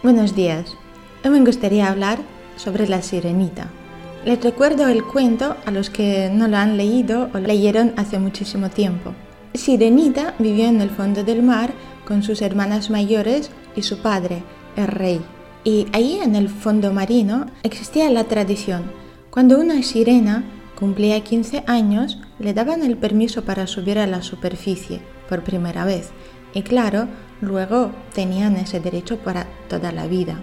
Buenos días. Hoy me gustaría hablar sobre la sirenita. Les recuerdo el cuento a los que no lo han leído o leyeron hace muchísimo tiempo. Sirenita vivió en el fondo del mar con sus hermanas mayores y su padre, el rey. Y ahí en el fondo marino existía la tradición. Cuando una sirena cumplía 15 años, le daban el permiso para subir a la superficie por primera vez. Y claro, luego tenían ese derecho para toda la vida.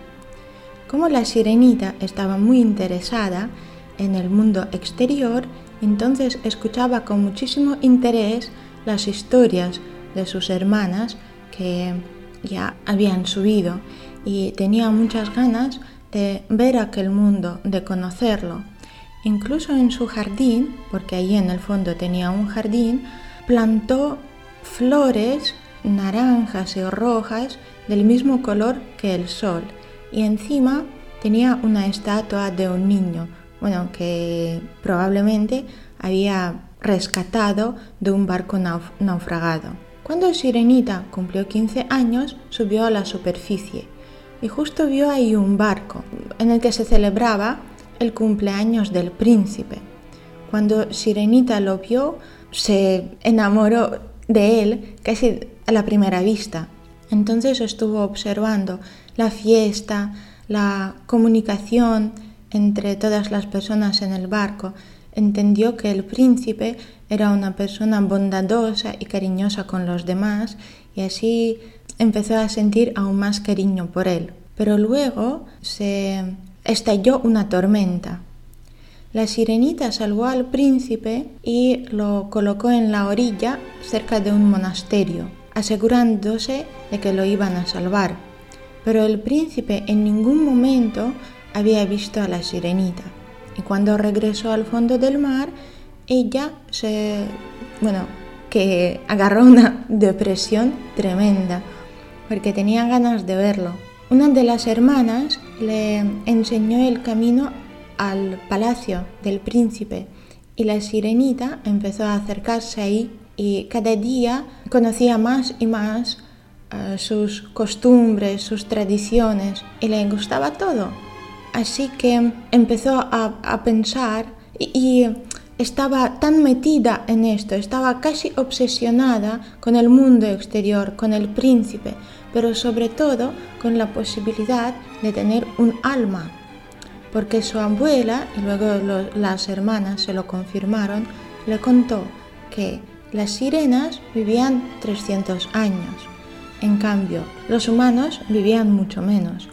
Como la sirenita estaba muy interesada en el mundo exterior, entonces escuchaba con muchísimo interés las historias de sus hermanas que ya habían subido y tenía muchas ganas de ver aquel mundo, de conocerlo. Incluso en su jardín, porque allí en el fondo tenía un jardín, plantó flores naranjas y rojas del mismo color que el sol y encima tenía una estatua de un niño, bueno, que probablemente había rescatado de un barco naufragado. Cuando Sirenita cumplió 15 años, subió a la superficie y justo vio ahí un barco en el que se celebraba el cumpleaños del príncipe. Cuando Sirenita lo vio, se enamoró de él casi a la primera vista. Entonces estuvo observando la fiesta, la comunicación entre todas las personas en el barco. Entendió que el príncipe era una persona bondadosa y cariñosa con los demás y así empezó a sentir aún más cariño por él. Pero luego se estalló una tormenta. La sirenita salvó al príncipe y lo colocó en la orilla cerca de un monasterio asegurándose de que lo iban a salvar. Pero el príncipe en ningún momento había visto a la sirenita. Y cuando regresó al fondo del mar, ella se, bueno, que agarró una depresión tremenda, porque tenía ganas de verlo. Una de las hermanas le enseñó el camino al palacio del príncipe y la sirenita empezó a acercarse ahí y cada día conocía más y más eh, sus costumbres, sus tradiciones y le gustaba todo. Así que empezó a, pensar y, estaba tan metida en esto, estaba casi obsesionada con el mundo exterior, con el príncipe, pero sobre todo con la posibilidad de tener un alma, porque su abuela, y luego las hermanas se lo confirmaron, le contó que las sirenas vivían 300 años. En cambio, los humanos vivían mucho menos,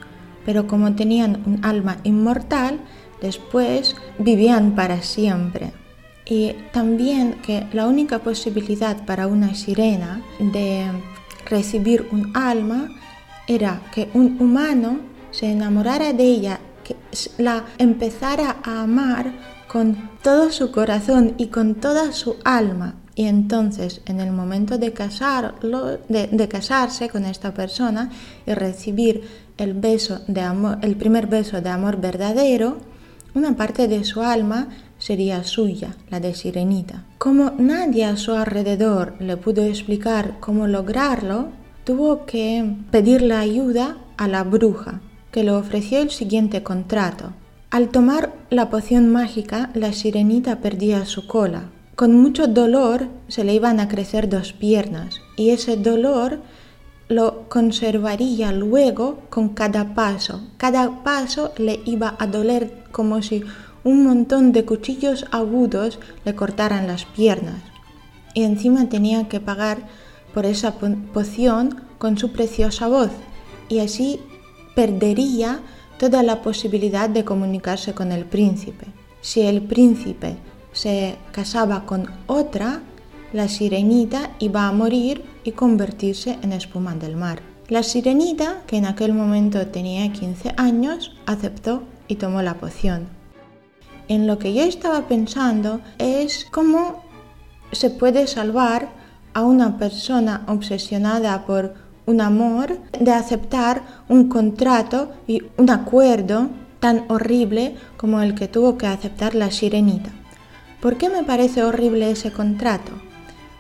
pero como tenían un alma inmortal, después vivían para siempre. Y también que la única posibilidad para una sirena de recibir un alma era que un humano se enamorara de ella, que la empezara a amar con todo su corazón y con toda su alma y entonces, en el momento de, casarlo, de, casarse con esta persona y recibir el, beso de amor, el primer beso de amor verdadero, una parte de su alma sería suya, la de Sirenita. Como nadie a su alrededor le pudo explicar cómo lograrlo, tuvo que pedir la ayuda a la bruja, que le ofreció el siguiente contrato. Al tomar la poción mágica, la sirenita perdía su cola, con mucho dolor se le iban a crecer dos piernas y ese dolor lo conservaría luego con cada paso. Cada paso le iba a doler como si un montón de cuchillos agudos le cortaran las piernas. Y encima tenía que pagar por esa poción con su preciosa voz y así perdería toda la posibilidad de comunicarse con el príncipe. Si el príncipe se casaba con otra, la sirenita iba a morir y convertirse en espuma del mar. La sirenita, que en aquel momento tenía 15 años, aceptó y tomó la poción. En lo que yo estaba pensando es cómo se puede salvar a una persona obsesionada por un amor de aceptar un contrato y un acuerdo tan horrible como el que tuvo que aceptar la sirenita. ¿Por qué me parece horrible ese contrato?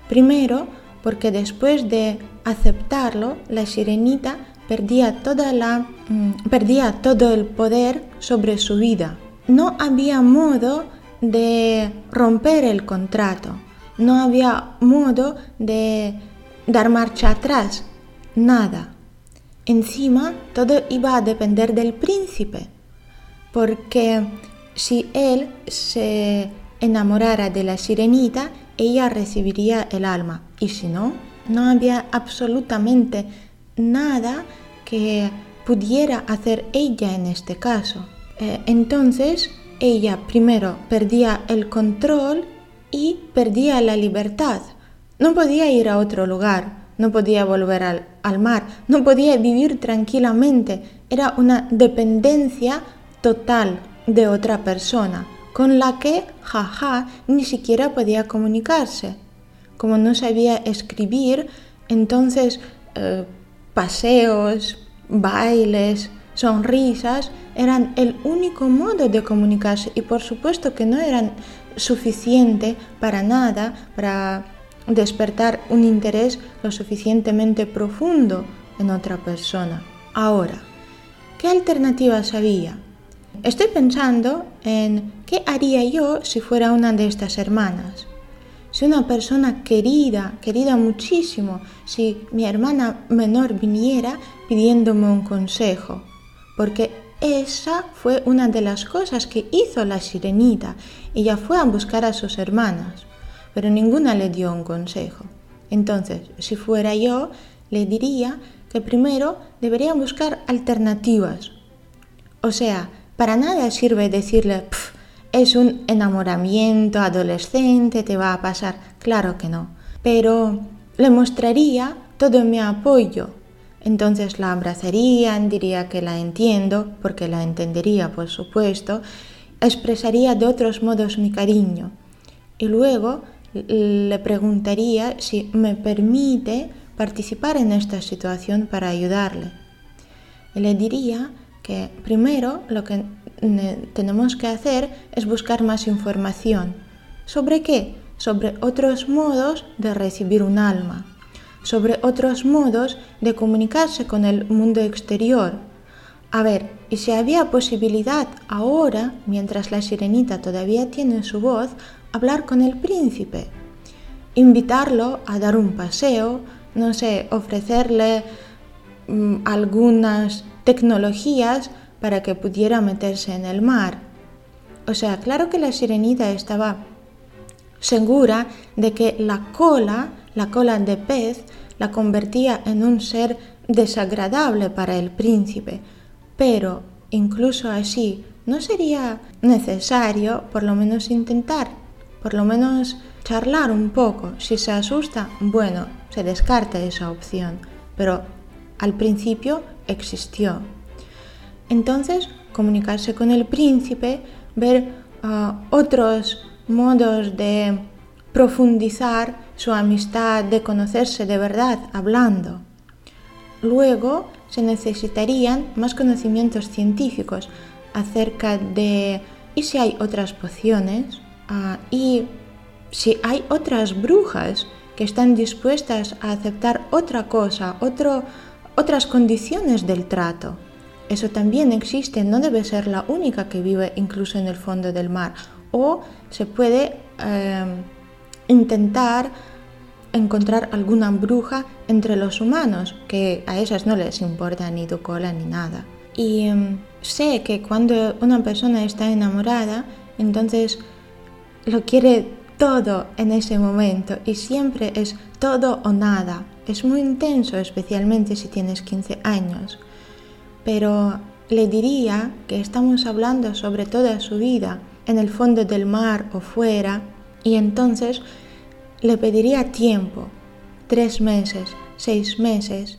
Primero, porque después de aceptarlo, la sirenita perdía, toda la, mm, perdía todo el poder sobre su vida. No había modo de romper el contrato, no había modo de dar marcha atrás, nada. Encima todo iba a depender del príncipe, porque si él se enamorara de la sirenita, ella recibiría el alma, y si no, no había absolutamente nada que pudiera hacer ella en este caso. Eh, entonces, ella primero perdía el control y perdía la libertad. No podía ir a otro lugar, no podía volver al, al mar, no podía vivir tranquilamente. Era una dependencia total de otra persona, con la que, jaja, ni siquiera podía comunicarse. Como no sabía escribir, entonces eh, paseos, bailes, sonrisas eran el único modo de comunicarse y por supuesto que no eran suficiente para nada para despertar un interés lo suficientemente profundo en otra persona. Ahora, ¿qué alternativas había? Estoy pensando en qué haría yo si fuera una de estas hermanas. Si una persona querida, querida muchísimo, si mi hermana menor viniera pidiéndome un consejo, porque esa fue una de las cosas que hizo la sirenita. Ella fue a buscar a sus hermanas, pero ninguna le dio un consejo. Entonces, si fuera yo, le diría que primero debería buscar alternativas. O sea, para nada sirve decirle, es un enamoramiento adolescente, te va a pasar. Claro que no. Pero le mostraría todo mi apoyo. Entonces la abrazaría, diría que la entiendo, porque la entendería, por supuesto. Expresaría de otros modos mi cariño. Y luego le preguntaría si me permite participar en esta situación para ayudarle. Le diría que primero lo que tenemos que hacer es buscar más información. ¿Sobre qué? Sobre otros modos de recibir un alma, sobre otros modos de comunicarse con el mundo exterior. A ver, y si había posibilidad ahora, mientras la sirenita todavía tiene su voz, hablar con el príncipe, invitarlo a dar un paseo, no sé, ofrecerle mm, algunas tecnologías para que pudiera meterse en el mar. O sea, claro que la sirenita estaba segura de que la cola, la cola de pez, la convertía en un ser desagradable para el príncipe, pero incluso así no sería necesario por lo menos intentar, por lo menos charlar un poco. Si se asusta, bueno, se descarta esa opción, pero al principio existió. Entonces, comunicarse con el príncipe, ver ah, otros modos de profundizar su amistad, de conocerse de verdad hablando. Luego se necesitarían más conocimientos científicos acerca de y si hay otras pociones ah, y si hay otras brujas que están dispuestas a aceptar otra cosa, otro, otras condiciones del trato. Eso también existe, no debe ser la única que vive incluso en el fondo del mar. O se puede eh, intentar encontrar alguna bruja entre los humanos, que a esas no les importa ni tu cola ni nada. Y em, sé que cuando una persona está enamorada, entonces lo quiere todo en ese momento y siempre es todo o nada. Es muy intenso, especialmente si tienes 15 años. Pero le diría que estamos hablando sobre toda su vida, en el fondo del mar o fuera, y entonces le pediría tiempo, tres meses, seis meses,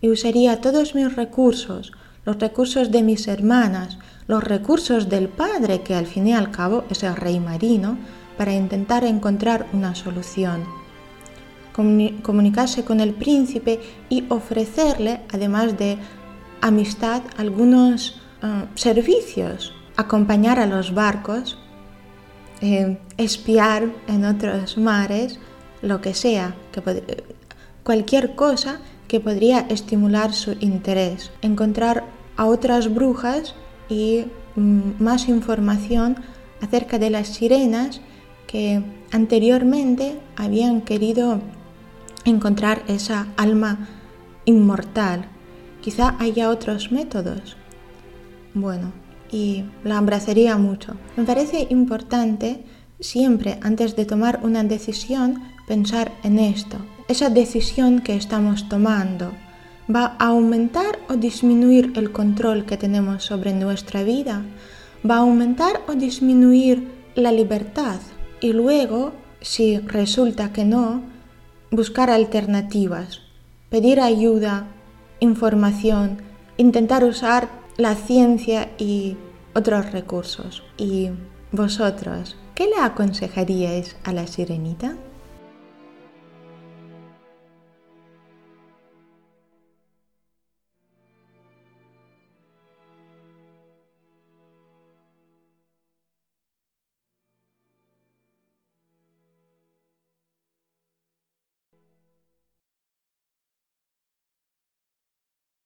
y usaría todos mis recursos, los recursos de mis hermanas, los recursos del padre, que al fin y al cabo es el rey marino, para intentar encontrar una solución. Comunicarse con el príncipe y ofrecerle, además de amistad, algunos eh, servicios. Acompañar a los barcos, eh, espiar en otros mares, lo que sea, que cualquier cosa que podría estimular su interés, encontrar a otras brujas y mm, más información acerca de las sirenas que anteriormente habían querido encontrar esa alma inmortal. Quizá haya otros métodos. Bueno, y la abrazaría mucho. Me parece importante siempre antes de tomar una decisión pensar en esto. Esa decisión que estamos tomando va a aumentar o disminuir el control que tenemos sobre nuestra vida. Va a aumentar o disminuir la libertad. Y luego, si resulta que no, buscar alternativas, pedir ayuda, información, intentar usar la ciencia y otros recursos. ¿Y vosotros qué le aconsejaríais a la sirenita?